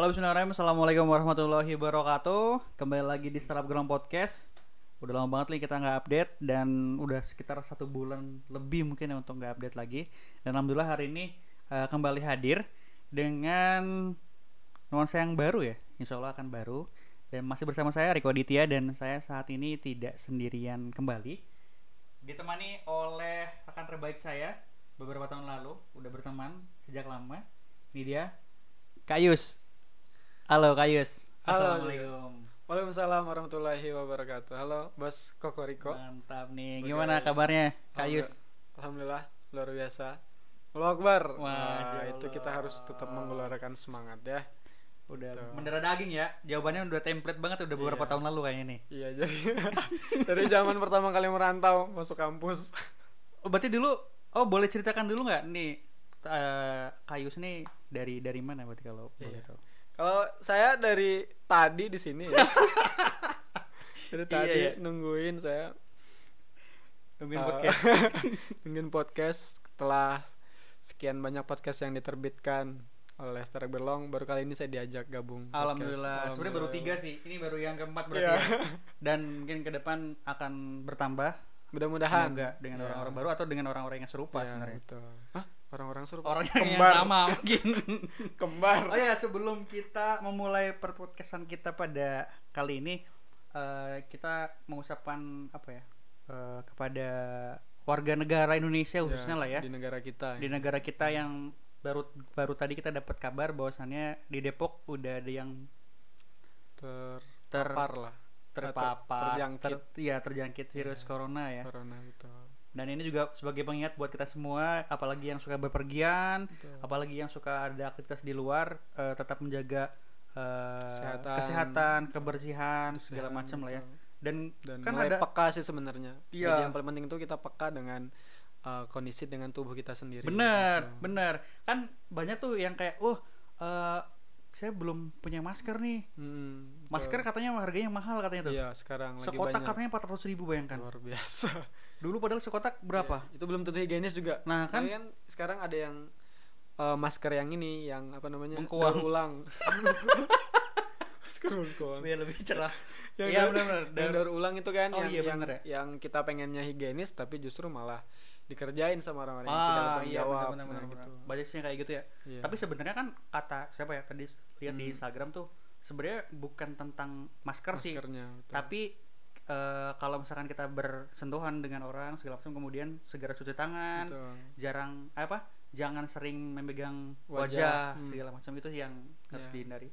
Halo Bismillahirrahmanirrahim. Assalamualaikum warahmatullahi wabarakatuh. Kembali lagi di Startup Ground Podcast. Udah lama banget nih kita nggak update Dan udah sekitar satu bulan lebih mungkin ya untuk nggak update lagi. Dan Alhamdulillah hari ini uh, kembali hadir Dengan nuansa yang baru ya. Insya Allah akan baru. Dan masih bersama saya Riko Aditya Dan saya saat ini tidak sendirian kembali. Ditemani oleh rekan terbaik saya Beberapa tahun lalu Udah berteman sejak lama. Ini dia Kayus Halo Kayus Halo, Assalamualaikum Waalaikumsalam warahmatullahi wabarakatuh. Halo, Bos Kokoriko. Mantap nih. Gimana kabarnya, Kayus? Alhamdulillah, luar biasa. Allahu Akbar. Wah, itu Allah. kita harus tetap mengeluarkan semangat ya. Udah Betul. mendarah daging ya. Jawabannya udah template banget udah beberapa Iya. tahun lalu kayaknya nih. Iya, jadi dari zaman pertama kali merantau masuk kampus. Oh, berarti dulu oh boleh ceritakan dulu nggak nih eh, Kayus nih dari dari mana berarti kalau boleh Iya. tahu? Kalau saya dari tadi di sini ya. dari Iya, tadi iya. nungguin saya Tungguin eh, podcast. nungguin podcast setelah sekian banyak podcast yang diterbitkan oleh Startup Belong baru kali ini saya diajak gabung podcast. Alhamdulillah. Sebenarnya baru tiga sih. Ini baru yang keempat berarti Iya. ya. Dan mungkin ke depan akan bertambah. Mudah-mudahan Semoga dengan Ya. orang-orang baru atau dengan orang-orang yang serupa Ya, sebenarnya. betul. Hah? Orang-orang serupa. Orang yang kembar. sama mungkin. Kembar. Oh ya sebelum kita memulai perpodcastan kita pada kali ini eh, kita mengucapkan apa ya eh, kepada warga negara Indonesia khususnya lah ya Di negara kita. di negara kita yang baru baru tadi kita dapat kabar bahwasannya di Depok udah ada yang ter terpapar lah. terpapar terjangkit. ter- iya, terjangkit virus Iya. corona ya Corona betul. Dan ini juga sebagai pengingat buat kita semua apalagi yang suka bepergian Betul. apalagi yang suka ada aktivitas di luar eh, tetap menjaga eh, Kesehatan. kesehatan, kebersihan segala Kesehatan, macam lah ya. Dan, Dan kan mulai ada peka sih sebenarnya. Iya. Jadi yang paling penting itu kita peka dengan uh, kondisi dengan tubuh kita sendiri. bener, Gitu. bener. Kan banyak tuh yang kayak, "Oh, saya belum punya masker nih." Hmm, betul. Masker katanya harganya mahal katanya tuh. Iya, sekarang lagi Sekotak banyak. katanya 400 ribu bayangkan. luar biasa. Dulu padahal sekotak berapa? Iya, itu belum tentu higienis juga. Nah, kan kan sekarang ada yang uh, masker yang ini yang apa namanya? Bengkoang. daur ulang. masker bengkoang. biar lebih cerah. Yang Iya daur- benar-benar. yang Daur- ulang itu kan Oh, yang iya, yang, bener ya. yang kita pengennya higienis tapi justru malah dikerjain sama orang-orang yang tidak Ah, bertanggung iya jawab. benar benar Nah, benar. gitu. Sih kayak gitu ya. Iya. Tapi sebenarnya kan kata siapa ya tadi lihat di Hmm. Instagram tuh sebenarnya bukan tentang masker sih, maskernya betul. tapi eh, kalau misalkan kita bersentuhan dengan orang segala macam kemudian segera cuci tangan, Betul. jarang apa? Jangan sering memegang wajah, Wajah, hmm. segala macam itu yang harus Iya. dihindari.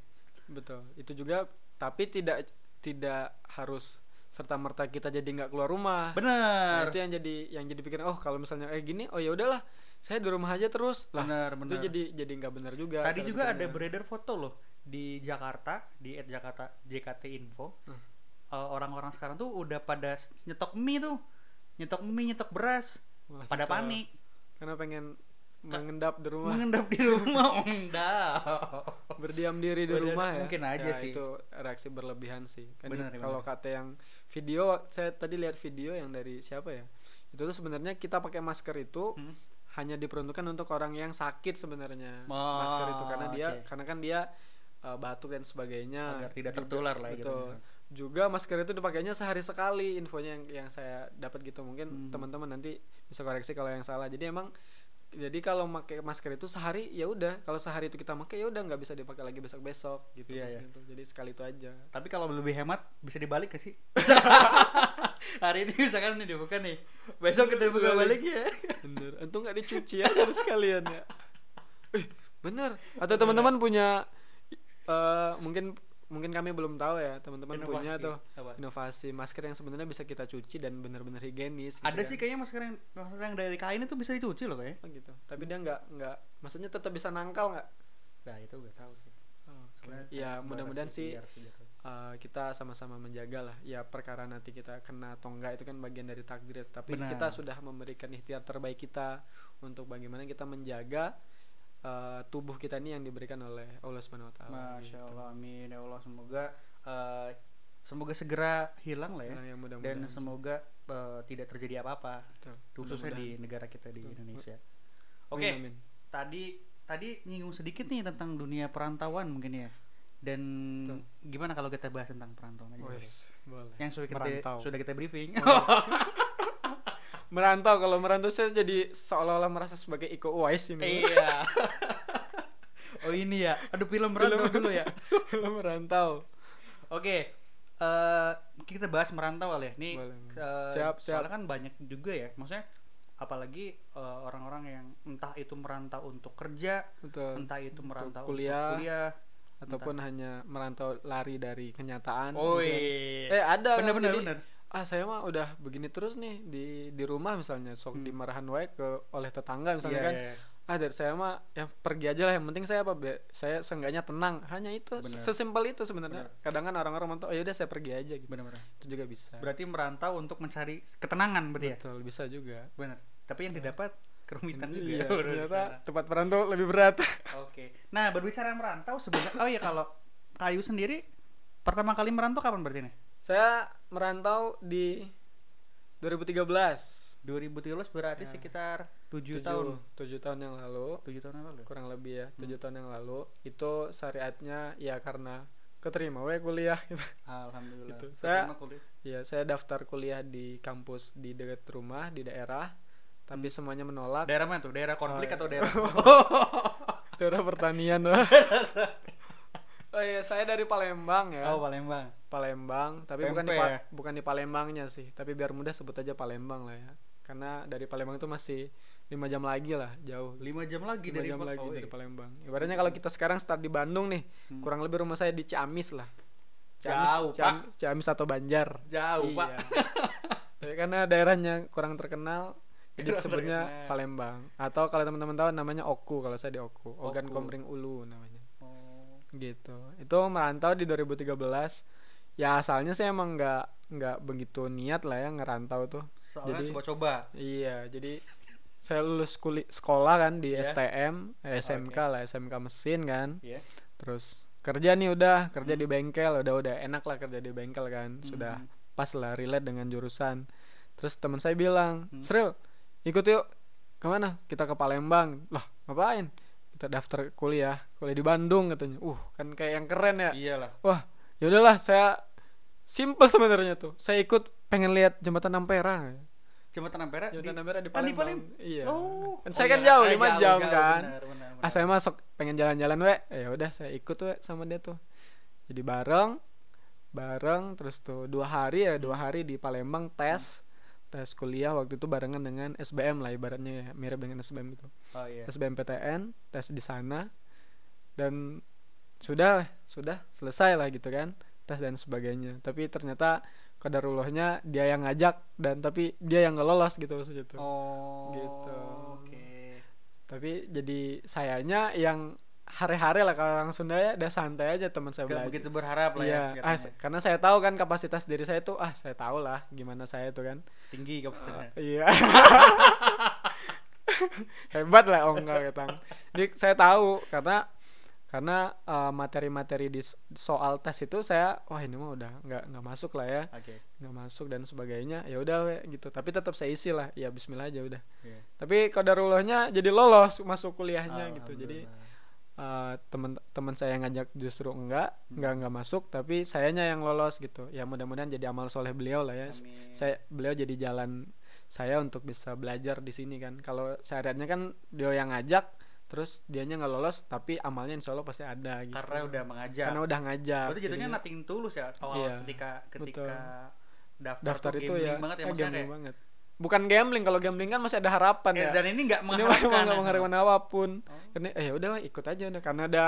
Betul. Itu juga tapi tidak tidak harus serta merta kita jadi nggak keluar rumah. Nah, Bener. itu yang jadi yang jadi pikiran oh kalau misalnya eh gini oh ya udahlah saya di rumah aja terus lah Bener, itu bener. jadi jadi nggak benar juga Tadi juga ada beredar foto loh di Jakarta di @jakarta JKT Info. Hmm. Eh, orang-orang sekarang tuh udah pada nyetok mie tuh, nyetok mie, nyetok beras, Wah, pada betul. panik, karena pengen mengendap di rumah mengendap di rumah, enggak. berdiam diri di rumah ya mungkin aja Ya, sih. itu reaksi berlebihan sih kan kalau kata yang video saya tadi lihat video yang dari siapa ya itu tuh sebenarnya kita pakai masker itu Hmm. hanya diperuntukkan untuk orang yang sakit sebenarnya Oh, masker itu karena dia oke. karena kan dia uh, batuk dan sebagainya Agar tidak tertular lah ya gitu. Juga masker itu dipakainya sehari sekali infonya yang yang saya dapat gitu. Mungkin Hmm. teman-teman nanti bisa koreksi kalau yang salah. Jadi emang jadi kalau pakai masker itu sehari ya udah. Kalau sehari itu kita pakai ya udah nggak bisa dipakai lagi besok besok gitu Iya, maksudnya tuh. jadi sekali itu aja. Tapi kalau lebih hemat bisa dibalik gak sih? Hari ini misalkan nih dibuka nih, besok kita buka balik ya. bener. Untung nggak dicuci ya harus sekalian ya. Eh bener. Atau teman-teman punya eh, mungkin mungkin kami belum tahu ya teman-teman punya tuh Apa? inovasi masker yang sebenarnya bisa kita cuci dan benar-benar higienis gitu Ada kan. sih kayaknya masker yang masker yang dari kain itu bisa dicuci loh kayaknya. Oh gitu tapi dia nggak nggak maksudnya tetap bisa nangkal nggak Nah itu gak tahu sih. Sebenarnya ya mudah-mudahan sih eh, kita sama-sama menjaga lah ya perkara nanti kita kena atau enggak itu kan bagian dari takdir tapi Benar. kita sudah memberikan ikhtiar terbaik kita untuk bagaimana kita menjaga eh, tubuh kita ini yang diberikan oleh Allah Subhanahu wa taala. Masya gitu. Allah, amin ya Allah semoga eh, semoga segera hilang lah ya Nah, yang dan mudah-mudahan sih. semoga eh, tidak terjadi apa-apa khususnya di Mudah-mudahan. negara kita di Betul. Indonesia. Oke, amin. tadi tadi nyinggung sedikit nih tentang dunia perantauan mungkin ya. Dan Betul. gimana kalau kita bahas tentang perantauan aja? boleh? Wes, boleh. Yang sudah kita Merantau. sudah kita briefing. merantau kalau merantau saya jadi seolah-olah merasa sebagai Iko Uwais ini. iya. oh ini ya. Aduh film merantau dulu ya. Kalau merantau. Oke. eh kita bahas merantau kali ya. Nih Boleh. eh, Siap, siap. soalnya kan banyak juga ya. Maksudnya apalagi eh, orang-orang yang entah itu merantau untuk kerja, Betul. entah itu Untuk merantau kuliah, untuk kuliah. ataupun hanya merantau lari dari kenyataan. Oh iya. Eh ada. bener bener Jadi, bener. Ah saya mah udah begini terus nih di di rumah misalnya sok Hmm. dimarahan wae ke oleh tetangga misalnya Iya, kan. iya. Ah dari saya mah yang pergi aja lah yang penting saya apa Be- saya seenggaknya tenang hanya itu Bener. sesimpel itu sebenarnya kadang kan orang-orang mentok ya udah saya pergi aja gitu Bener bener. itu juga bisa Berarti merantau untuk mencari ketenangan berarti ya? betul bisa juga Bener. Tapi yang didapat kerumitan juga. iya ternyata tempat perantau lebih berat Oke. Nah, berbicara merantau sebenarnya oh ya kalau Kayu sendiri pertama kali merantau kapan berarti nih? Saya merantau di 2013 2013 berarti Ya. sekitar 7 Tujuh- tahun. tujuh tahun yang lalu 7 tahun yang lalu. kurang lebih ya tujuh Hmm. tahun yang lalu itu syariatnya ya karena keterima we kuliah gitu Alhamdulillah. Gitu. Saya- kuliah. ya saya daftar kuliah di kampus di dekat rumah di daerah tapi semuanya menolak daerah mana tuh? Daerah konflik Oh, iya. atau daerah daerah pertanian lah oh iya saya dari Palembang ya Oh, Palembang. Palembang tapi bukan di Pa- ya? bukan di Palembangnya sih tapi biar mudah sebut aja Palembang lah ya karena dari Palembang itu masih lima jam lagi lah jauh 5 jam lagi lima dari jam lagi oh, dari iya. Palembang ibaratnya kalau kita sekarang start di Bandung nih Hmm. kurang lebih rumah saya di Ciamis lah Jauh, Ciam- Ciamis atau Banjar Jauh, Pak. Iya. Tapi karena daerahnya kurang terkenal jadi terkenal. Palembang atau kalau teman-teman tahu namanya Oku kalau saya di Oku Ogan Oku. Komering Ulu namanya. Gitu itu merantau di 2013 ya asalnya saya emang nggak nggak begitu niat lah ya ngerantau tuh Soalnya Jadi- coba-coba. iya jadi saya lulus kuli sekolah kan di Iya. STM eh, SMK lah SMK mesin kan Iya. terus kerja nih udah kerja Hmm. di bengkel udah udah enak lah kerja di bengkel kan sudah Hmm. pas lah relate dengan jurusan terus teman saya bilang Hmm. Sril ikut yuk ke mana kita ke Palembang lah ngapain kita daftar kuliah kuliah di Bandung katanya. Uh kan kayak yang keren ya. Iyalah. wah ya udahlah saya simple sebenarnya tuh. Saya ikut pengen lihat jembatan Ampera. Jembatan Ampera di jembatan Ampera di kan di Palembang. Palembang. iya. Oh. kan Oh, saya iya, kan jauh ah, lima jam jauh, kan. Benar, benar, ah benar. saya masuk pengen jalan-jalan we. Eh, ya udah saya ikut we sama dia tuh. Jadi bareng bareng terus tuh dua hari ya dua hari di Palembang tes tes kuliah waktu itu barengan dengan SBM lah ibaratnya ya, mirip dengan SBM itu Oh iya. SBMPTN tes di sana dan sudah sudah selesai lah gitu kan tes dan sebagainya tapi ternyata kodarullahnya dia yang ngajak dan tapi dia yang nggak lolos gitu maksudnya tuh Oh. Gitu. Oke. tapi jadi sayanya yang hari-hari lah kalau orang Sunda ya udah santai aja teman saya belajar begitu berharap lah iya ya. ah, karena saya tahu kan kapasitas diri saya tuh ah saya tahu lah gimana saya tuh kan Tinggi kapasitasnya. iya. Hebat lah oh enggak ketang jadi saya tahu karena karena eh, materi-materi di soal tes itu saya wah ini mah udah nggak nggak masuk lah ya. Oke. nggak masuk dan sebagainya. Ya udah we, gitu. Tapi tetap saya isi lah. Ya Bismillah aja udah. Iya. tapi kodarullahnya jadi lolos masuk kuliahnya gitu. Jadi Alhamdulillah. eh, teman-teman saya yang ngajak justru enggak Hmm. enggak enggak masuk tapi sayanya yang lolos gitu ya mudah-mudahan jadi amal soleh beliau lah ya Amin. saya beliau jadi jalan saya untuk bisa belajar di sini kan kalau syariatnya kan dia yang ngajak terus dianya nggak lolos tapi amalnya insya Allah pasti ada gitu karena udah mengajak. karena udah ngajak Berarti Jadinya nothing tulus ya awal Iya, ketika ketika daftar, daftar tuh itu ya banget ya maksudnya kayak banget bukan gambling kalau gambling kan masih ada harapan eh, ya. dan ini nggak ini mengharapkan memang nggak ya. mengharapkan apa pun. Oh. karena eh ya udah ikut aja udah. Karena ada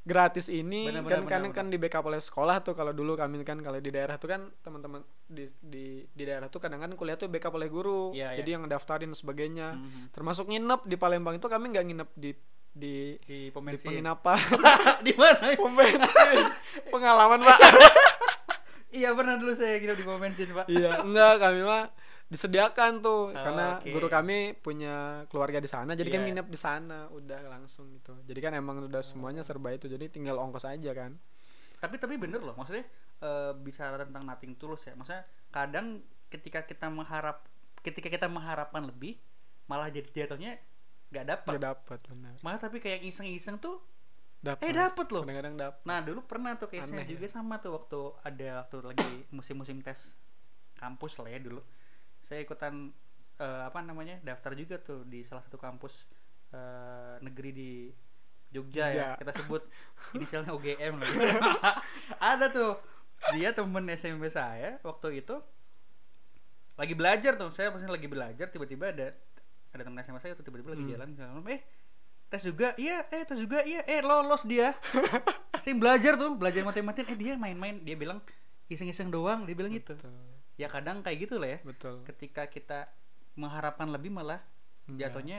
gratis ini Benar, kan benar, kan benar, kan di backup oleh sekolah tuh kalau dulu kami kan kalau di daerah tuh kan teman-teman di di di daerah tuh kadang kan kuliah tuh backup oleh guru. Iya, jadi yang daftarin sebagainya. Mhm. termasuk nginep di Palembang itu kami nggak nginep di di di di penginapan. Di mana? Pom bensin. pengalaman pak. Iya pernah dulu saya nginep di pom bensin pak. Iya enggak kami mah disediakan tuh Oh, karena oke. guru kami punya keluarga di sana jadi kan Iya. nginep di sana udah langsung gitu jadi kan emang udah semuanya serba itu jadi tinggal ongkos aja kan tapi tapi bener loh maksudnya eh, bicara tentang nothing tulus ya maksudnya kadang ketika kita mengharap ketika kita mengharapkan lebih malah jadi jatuhnya nggak dapat nggak dapat benar malah tapi kayak iseng-iseng tuh dapat Eh, dapet loh. kadang-kadang dapat Nah dulu pernah tuh case-nya Aneh ya. juga sama tuh waktu ada waktu lagi musim-musim tes kampus lah ya dulu. Saya ikutan eh, apa namanya daftar juga tuh di salah satu kampus eh, negeri di Jogja ya. Jogja. kita sebut inisialnya UGM lah. ada tuh. Dia temen SMP saya waktu itu lagi belajar tuh. Saya pasti lagi belajar tiba-tiba ada ada temen SMA saya tuh tiba-tiba lagi Hmm. jalan eh tes juga? Iya eh tes juga iya. Eh lolos dia. Saya belajar tuh belajar matematika eh dia main-main. Dia bilang iseng-iseng doang dia bilang gitu. Betul ya kadang kayak gitu lah ya. Betul. Ketika kita mengharapkan lebih malah Enggak. jatuhnya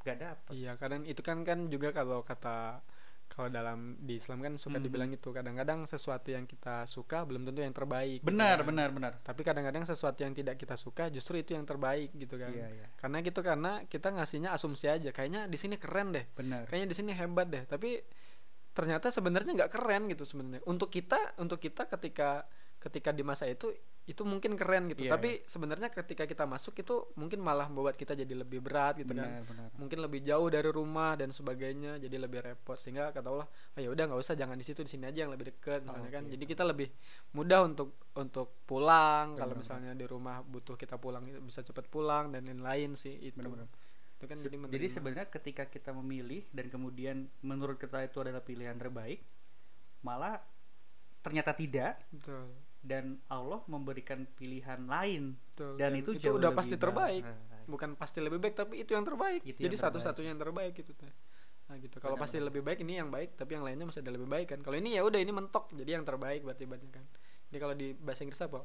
gak dapet. Iya kadang itu kan kan juga kalau kata kalau dalam di Islam kan suka Mhm. dibilang itu kadang-kadang sesuatu yang kita suka belum tentu yang terbaik gitu benar kan. benar benar. Tapi kadang-kadang sesuatu yang tidak kita suka justru itu yang terbaik gitu kan. Iya iya. Karena gitu karena kita ngasihnya asumsi aja kayaknya di sini keren deh. Benar. Kayaknya di sini hebat deh. Tapi ternyata sebenarnya nggak keren gitu sebenarnya. Untuk kita untuk kita ketika ketika di masa itu itu mungkin keren gitu. Iya, tapi sebenarnya ketika kita masuk itu mungkin malah membuat kita jadi lebih berat gitu kan. Benar benar. Mungkin lebih jauh dari rumah dan sebagainya jadi lebih repot. Sehingga kata Allah oh ya udah nggak usah jangan di situ di sini aja yang lebih dekat misalnya kan. oke. jadi kita lebih mudah untuk untuk pulang. Kalau Benar, misalnya di rumah butuh kita pulang bisa cepat pulang dan lain-lain sih itu. Benar-benar. itu kan Se- jadi jadi sebenarnya ketika kita memilih dan kemudian menurut kita itu adalah pilihan terbaik malah ternyata tidak. Betul dan Allah memberikan pilihan lain betul. dan, itu, itu jauh udah lebih pasti terbaik baik. bukan pasti lebih baik tapi itu yang terbaik Itu jadi satu-satunya yang terbaik gitu teh nah gitu kalau Benar, pasti lebih baik ini yang baik tapi yang lainnya masih ada lebih baik kan kalau ini ya udah ini mentok jadi yang terbaik berarti ibaratnya kan jadi kalau di bahasa Inggris apa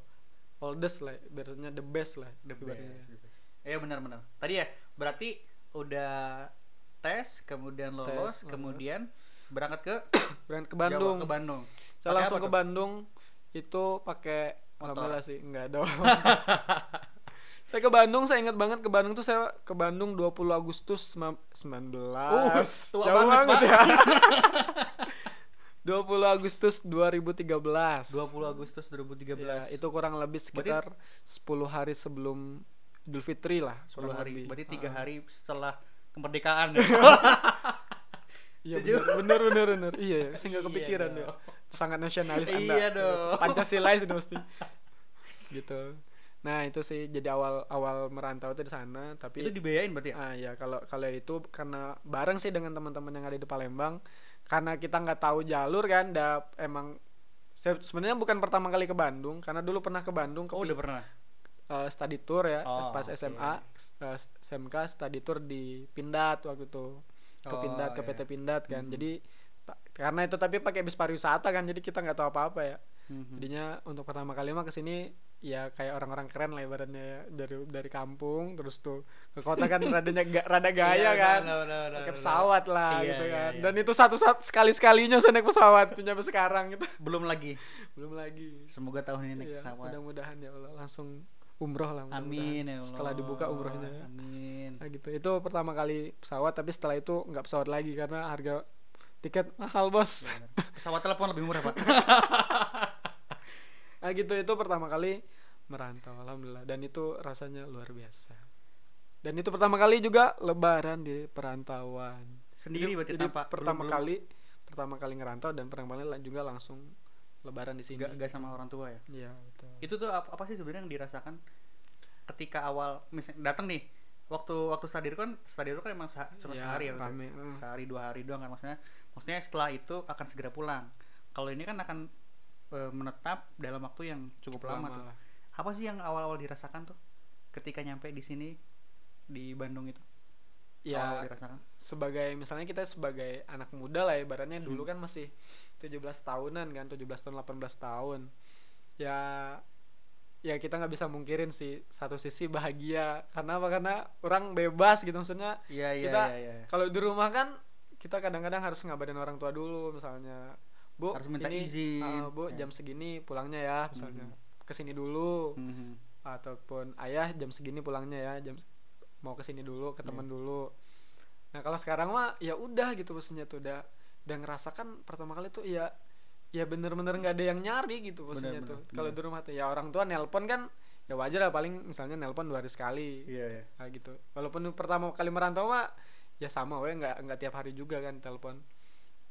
oldest lah biasanya the best lah The ibaratnya. best, the best. Iya benar-benar. Tadi ya berarti udah tes, kemudian lolos, lolos. kemudian berangkat ke berangkat ke Jawa, Bandung ke Bandung. saya langsung ke tuh? Bandung itu pakai alhamdulillah sih enggak dong saya ke Bandung saya ingat banget ke Bandung tuh saya ke Bandung 20 Agustus sembilan- 19 tua Jauh banget, Pak. ya 20 Agustus 2013 20 Agustus 2013. Ya, itu kurang lebih sekitar 10 hari sebelum Idul Fitri lah 10 kurang hari. lebih. Berarti tiga Ah. hari setelah kemerdekaan ya. Iya Setuju? bener, bener bener bener. Iya, ya, saya nggak Iya kepikiran ya. dong. Sangat nasionalis Anda. Iya dong. Pancasilais itu mesti. gitu. Nah, itu sih jadi awal awal merantau itu di sana, tapi itu dibiayain berarti ya? ah ya kalau kalau itu karena bareng sih dengan teman-teman yang ada di Palembang karena kita nggak tahu jalur kan, da, emang sebenarnya bukan pertama kali ke Bandung karena dulu pernah ke Bandung ke Oh, udah pernah. eh, study tour ya Oh, pas. SMA eh, SMK study tour di Pindad waktu itu ke Oh, Pindad ke iya. PT Pindad kan Mhm. jadi karena itu tapi pakai bis pariwisata kan jadi kita nggak tahu apa-apa ya Mhm. jadinya untuk pertama kali mah ke sini ya kayak orang-orang keren lah ibaratnya ya dari dari kampung terus tuh ke kota kan radanya ga, rada gaya Iya, kan benar, benar, benar, pakai pesawat lah Iya, gitu iya, kan iya. dan itu satu satu sekali sekalinya saya naik pesawat sampai sekarang gitu Belum lagi. belum lagi Semoga tahun ini naik Iya, pesawat. mudah-mudahan ya Allah langsung umroh lah. Amin ya Allah. setelah dibuka umrohnya ya. Amin. Nah, gitu itu pertama kali pesawat tapi setelah itu nggak pesawat lagi karena harga tiket mahal bos. Pesawat telepon lebih murah, Pak. nah gitu itu pertama kali merantau alhamdulillah dan itu rasanya luar biasa dan itu pertama kali juga lebaran di perantauan Sendiri Jadi- berarti jadi tanpa pertama belum- kali pertama kali ngerantau dan pertama kali juga langsung lebaran di sini Gak, gak sama orang tua ya. Iya betul Itu tuh apa, apa sih sebenarnya yang dirasakan ketika awal misalnya datang nih waktu waktu stadir kan stadir kan emang cuma Iya, sehari ya rame, eh. sehari dua hari doang kan maksudnya maksudnya setelah itu akan segera pulang kalau ini kan akan e, menetap dalam waktu yang cukup lama, tuh lah. apa sih yang awal-awal dirasakan tuh ketika nyampe di sini di Bandung itu ya awal dirasakan sebagai misalnya kita sebagai anak muda lah ibaratnya dulu Hmm. kan masih 17 tahunan kan 17 tahun 18 tahun ya ya kita nggak bisa mungkirin sih satu sisi bahagia karena apa karena orang bebas gitu maksudnya iya iya Kita- iya iya kalau di rumah kan kita kadang-kadang harus ngabarin orang tua dulu misalnya bu Harus minta ini, izin. uh, bu Ya. jam segini pulangnya ya misalnya Mhm. ke sini dulu Mhm. ataupun ayah jam segini pulangnya ya jam mau ke sini dulu ke teman Iya. dulu nah kalau sekarang mah ya udah gitu maksudnya tuh udah udah ngerasakan pertama kali tuh ya ya bener-bener nggak ada yang nyari gitu maksudnya Bener, tuh. bener, kalau bener. di rumah tuh ya orang tua nelpon kan ya wajar lah paling misalnya nelpon dua hari sekali. Iya iya. Nah, gitu. Walaupun pertama kali merantau mah ya sama we nggak nggak tiap hari juga kan telepon.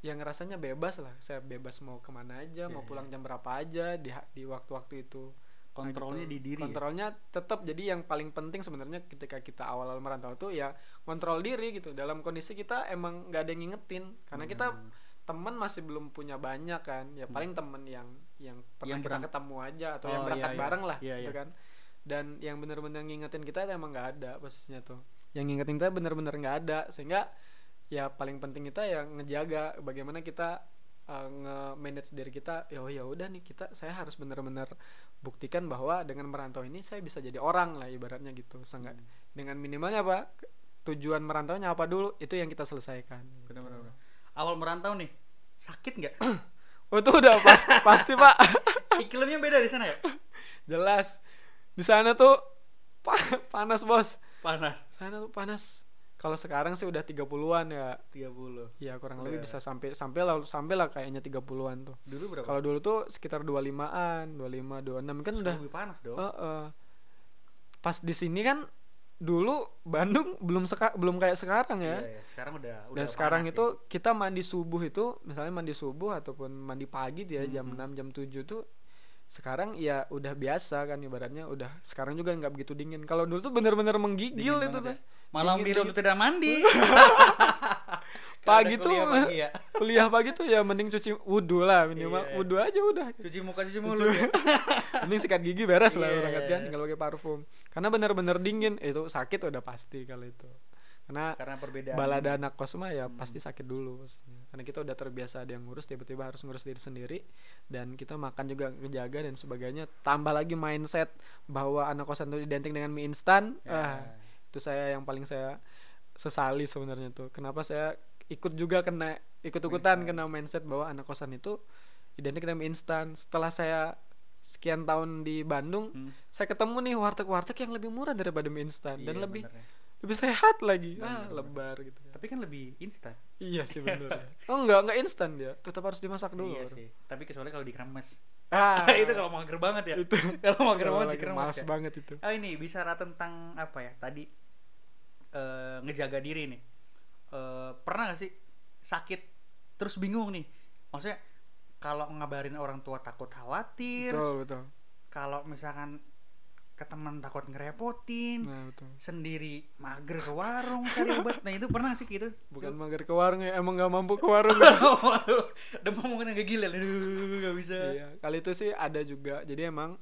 Yang rasanya bebas lah saya bebas mau ke mana aja mau Iya, pulang jam berapa aja di di waktu-waktu itu Nah, Kontrolnya gitu. di diri. ya? kontrolnya tetap jadi yang paling penting sebenarnya ketika kita awal-awal merantau tuh ya kontrol diri gitu dalam kondisi kita emang nggak ada yang ngingetin karena kita Hmm. teman masih belum punya banyak kan ya paling temen yang yang pernah Yang kita ketemu aja atau Oh, yang berangkat iya, iya. bareng lah Iya, gitu iya. kan dan yang bener-bener ngingetin kita itu emang nggak ada posisinya tuh yang ngingetin kita bener-bener nggak ada sehingga ya paling penting kita ya ngejaga bagaimana kita uh, nge-manage diri kita ya oh ya udah nih kita saya harus bener-bener buktikan bahwa dengan merantau ini saya bisa jadi orang lah ibaratnya gitu seenggak Hmm. dengan minimalnya apa tujuan merantaunya apa dulu itu yang kita selesaikan gitu. Benar-benar. Awal merantau nih sakit nggak? oh itu udah pasti pasti pak Iklimnya beda di sana ya? jelas di sana tuh pa- panas bos Panas. sana tuh panas kalau sekarang sih udah 30-an ya 30. ya kurang Udah. lebih bisa sampai sampai lah sampai lah kayaknya 30-an tuh Dulu berapa? kalau dulu tuh sekitar 25-an 25 26 kan Sudah udah lebih panas dong. eh, eh. pas di sini kan dulu Bandung belum seka, belum kayak sekarang ya Iya, iya. Sekarang udah udah dan sekarang itu kita mandi subuh itu misalnya mandi subuh ataupun mandi pagi dia jam Mhm. 6 jam 7 tuh sekarang ya udah biasa kan ibaratnya udah sekarang juga nggak begitu dingin kalau dulu tuh bener-bener menggigil Dingin itu tuh ya. Malam dingin. untuk tidak mandi. Pagi tuh, kuliah pagi ya. kuliah pagi tuh ya mending cuci wudhu lah minimal iya. wudhu aja udah Cuci muka cuci mulut ya. mending sikat gigi beres lah Iya, berangkat kan tinggal pakai parfum karena bener-bener dingin itu sakit udah pasti kalau itu karena Karena perbedaan. balada anak kos mah ya Hmm. pasti sakit dulu maksudnya. karena kita udah terbiasa ada yang ngurus tiba-tiba harus ngurus diri sendiri dan kita makan juga ngejaga dan sebagainya tambah lagi mindset bahwa anak kosan itu identik dengan mie instan Ya. ah itu saya yang paling saya sesali sebenarnya tuh kenapa saya ikut juga kena ikut-ikutan Instan. kena mindset bahwa anak kosan itu identik dengan instan setelah saya sekian tahun di Bandung Hmm. saya ketemu nih warteg-warteg yang lebih murah daripada mie instan dan Iya, lebih bener ya. lebih sehat lagi Bener, ah bener. lebar gitu Tapi kan lebih instan. iya sih bener ya. oh enggak enggak instan dia tetap harus dimasak dulu Iya baru. sih. Tapi kecuali kalau dikremes. ah itu kalau mager banget ya. itu kalau mager banget dikremes males ya. banget itu Oh ini bicara tentang apa ya tadi eh, ngejaga diri nih. Eh, pernah gak sih sakit terus bingung nih? Maksudnya kalau ngabarin orang tua takut khawatir, betul betul kalau misalkan ke teman takut ngerepotin, nah betul sendiri mager ke warung cari obat. Nah itu pernah gak sih gitu? bukan mager ke warung ya emang nggak mampu ke warung mau ngomongin gak gila, aduh gak bisa. iya kali itu sih ada juga jadi emang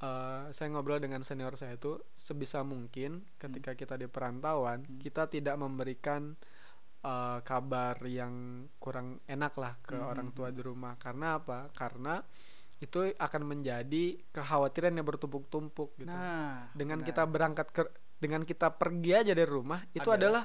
eh, saya ngobrol dengan senior saya itu sebisa mungkin ketika kita di perantauan Hmm. kita tidak memberikan eh, kabar yang kurang enak lah ke Hmm, orang hmm, tua di rumah. Karena apa? Karena itu akan menjadi kekhawatiran yang bertumpuk-tumpuk gitu. Nah, dengan benar. kita berangkat ke dengan kita pergi aja dari rumah itu Adalah adalah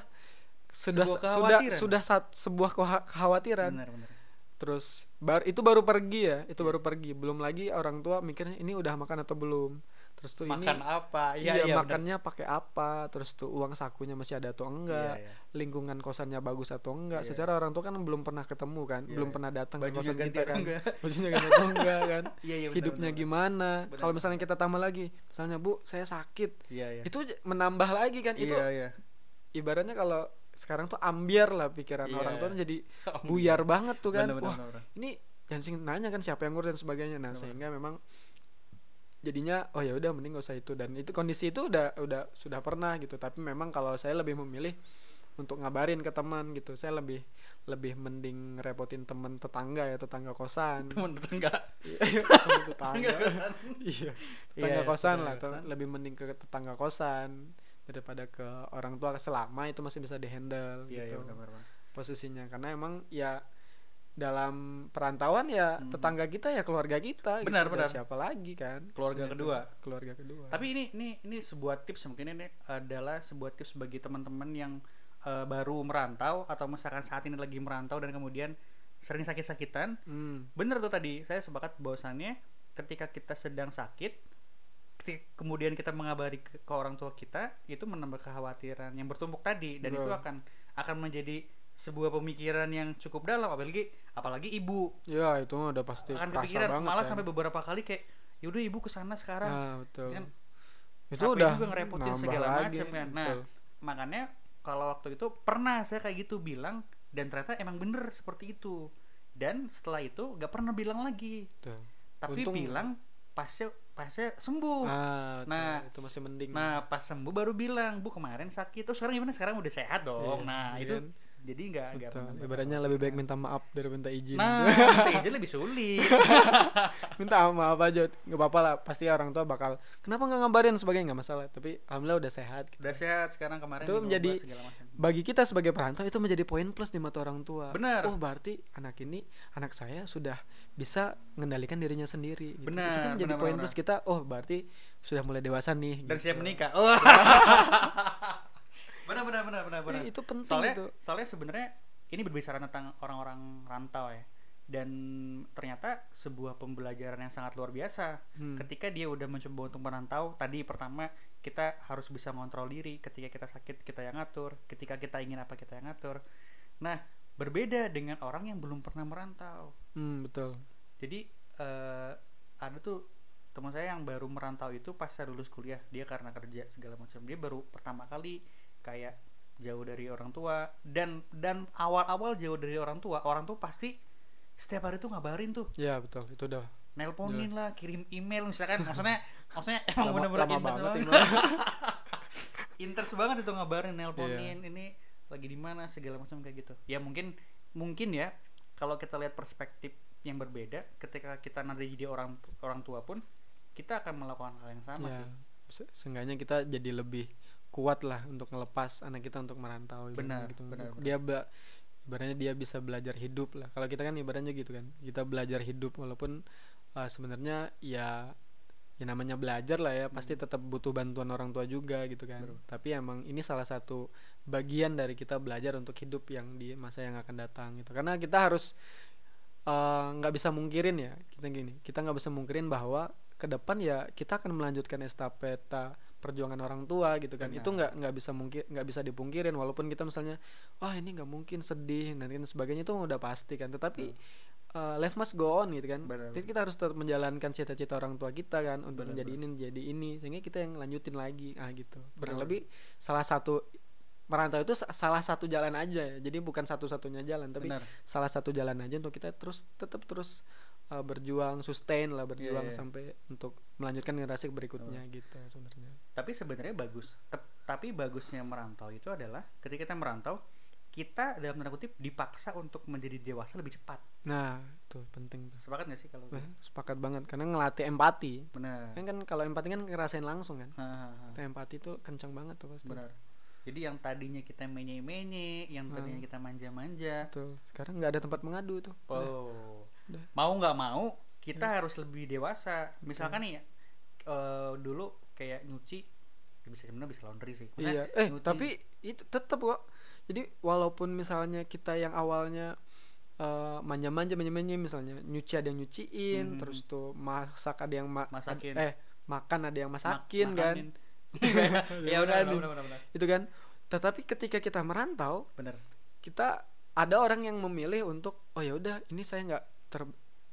sudah sudah sudah sat- sebuah kekhawatiran. Benar benar. Terus bar itu baru pergi ya itu baru pergi. Belum lagi orang tua mikirnya ini udah makan atau belum? Terus tuh ini Makan apa? iya, Iya, iya, makannya pakai apa? Terus tuh uang sakunya masih ada atau enggak? Iya, iya. lingkungan kosannya bagus atau enggak? Iya. secara orang tua kan belum pernah ketemu kan? Iya, belum iya. pernah datang ke kosan kita kan? bajunya ganti atau enggak kan? Iya, iya, benar, hidupnya benar, gimana? Kalau misalnya kita tambah lagi misalnya bu saya sakit. Iya, iya. itu menambah lagi kan? Itu Iya, iya. ibaratnya kalau sekarang tuh ambiar lah pikiran Iya. orang tua tuh jadi buyar banget tuh kan Benar, benar, wah benar. ini jangan sing nanya kan siapa yang ngurus dan sebagainya nah Benar, sehingga memang jadinya oh ya udah mending gak usah itu dan itu kondisi itu udah udah sudah pernah gitu tapi memang kalau saya lebih memilih untuk ngabarin ke teman gitu saya lebih lebih mending repotin teman tetangga ya tetangga kosan Teman tetangga. Iya, tetangga Tetangga kosan. iya tetangga iya, kosan tetangga lah kosan. lebih mending ke tetangga kosan daripada ke orang tua selama itu masih bisa dihandle Iya, iya, gitu benar, benar, benar. posisinya karena emang ya dalam perantauan ya Hmm. tetangga kita ya keluarga kita gitu. Benar, Dan benar. siapa lagi kan Keluarga Maksudnya kedua. itu, keluarga kedua Tapi ini ini ini sebuah tips mungkin ini adalah sebuah tips bagi teman-teman yang eh, baru merantau atau misalkan saat ini lagi merantau dan kemudian sering sakit-sakitan. Hmm, Bener tuh tadi saya sepakat bahwasannya ketika kita sedang sakit ketika kemudian kita mengabari ke, ke orang tua kita itu menambah kekhawatiran yang bertumpuk tadi dan itu Betul. akan akan menjadi sebuah pemikiran yang cukup dalam apalagi apalagi ibu ya itu udah pasti akan kepikiran banget malah kan. sampai beberapa kali kayak yaudah ibu ke sana sekarang nah, betul kan itu udah juga ngerepotin segala macam kan. Nah, betul. makanya kalau waktu itu pernah saya kayak gitu bilang dan ternyata emang bener seperti itu dan setelah itu gak pernah bilang lagi Tuh. tapi Untung- bilang pasnya pasnya sembuh Ah, tuh, Nah, itu masih mending. nah pas sembuh baru bilang bu kemarin sakit terus sekarang gimana sekarang udah sehat dong Iya, nah iya itu kan? jadi nggak nggak Betul. pernah Ibaratnya lebih baik minta maaf dari minta izin. nah minta izin lebih sulit minta maaf aja, nggak apa-apa lah. Pasti orang tua bakal, kenapa nggak ngabarin sebagainya nggak masalah. Tapi alhamdulillah udah sehat. gitu. udah sehat sekarang kemarin Itu menjadi-. Bagi kita sebagai perantau itu menjadi poin plus di mata orang tua. Benar. Oh berarti anak ini, anak saya sudah bisa mengendalikan dirinya sendiri. Gitu. itu Benar, kan jadi benar, poin benar, plus kita. Oh berarti sudah mulai dewasa nih. dan gitu. siap menikah oh benar benar benar benar benar Eh, itu penting soalnya itu. soalnya sebenarnya ini berbicara tentang orang-orang rantau ya dan ternyata sebuah pembelajaran yang sangat luar biasa Hmm. ketika dia udah mencoba untuk merantau tadi pertama kita harus bisa mengontrol diri ketika kita sakit kita yang ngatur ketika kita ingin apa kita yang ngatur nah berbeda dengan orang yang belum pernah merantau Hmm, betul. jadi eh, ada tuh teman saya yang baru merantau itu pas saya lulus kuliah dia karena kerja segala macam dia baru pertama kali kayak jauh dari orang tua dan dan awal-awal jauh dari orang tua orang tuh pasti setiap hari tuh ngabarin tuh Ya betul. Itu udah nelponin lah kirim email misalkan maksudnya maksudnya emang bener-bener intens banget. banget. banget itu ngabarin nelponin ini lagi di mana segala macam kayak gitu ya mungkin mungkin ya kalau kita lihat perspektif yang berbeda ketika kita nanti jadi orang orang tua pun kita akan melakukan hal yang sama ya, sih se- seenggaknya kita jadi lebih kuat lah untuk ngelepas anak kita untuk merantau Benar, gitu. benar, benar. dia ba- ibaratnya dia bisa belajar hidup lah kalau kita kan ibaratnya gitu kan kita belajar hidup walaupun uh, sebenarnya ya ya namanya belajar lah ya pasti tetap butuh bantuan orang tua juga gitu kan Hmm. Betul. tapi emang ini salah satu bagian dari kita belajar untuk hidup yang di masa yang akan datang gitu. Karena kita harus uh, nggak bisa mungkirin ya kita gini kita nggak bisa mungkirin bahwa ke depan ya kita akan melanjutkan estafeta perjuangan orang tua gitu kan. Benar. itu nggak nggak bisa mungkin nggak bisa dipungkirin walaupun kita misalnya wah ini nggak mungkin sedih dan lain sebagainya itu udah pasti kan. Tetapi uh, life must go on gitu kan. Benar. jadi kita harus tetap menjalankan cita-cita orang tua kita kan untuk Benar, menjadi ini menjadi ini sehingga kita yang lanjutin lagi. Ah gitu. Kurang lebih salah satu merantau itu sa- salah satu jalan aja ya. Jadi bukan satu-satunya jalan tapi benar. salah satu jalan aja untuk kita terus tetap terus uh, berjuang sustain lah berjuang Iya, iya. sampai untuk melanjutkan generasi berikutnya gitu sebenarnya. Tapi sebenarnya bagus. Ket- tapi bagusnya merantau itu adalah ketika kita merantau kita dalam tanda kutip dipaksa untuk menjadi dewasa lebih cepat. Nah itu penting tuh. Sepakat gak sih kalau Wah, sepakat banget. Karena ngelatih empati. Benar. Kan kan kalau empati kan ngerasain langsung kan. Hahaha. Itu empati itu kencang banget tuh pasti. Benar jadi yang tadinya kita menye-menye yang tadinya Hmm. kita manja-manja Betul. sekarang nggak ada tempat mengadu tuh oh Udah. mau nggak mau kita harus lebih dewasa misalkan nih ya eh, dulu kayak nyuci ya bisa sebenarnya bisa laundry sih Maksudnya iya eh nyuci- tapi itu tetap kok jadi walaupun misalnya kita yang awalnya eh, manja-manja manja-manja misalnya nyuci ada yang nyuciin Hmm. terus tuh masak ada yang ma- Masakin. eh makan ada yang masakin kan makanin. Ya ya udah makanin. benar benar benar. itu kan tetapi ketika kita merantau benar. kita ada orang yang memilih untuk oh ya udah ini saya nggak ter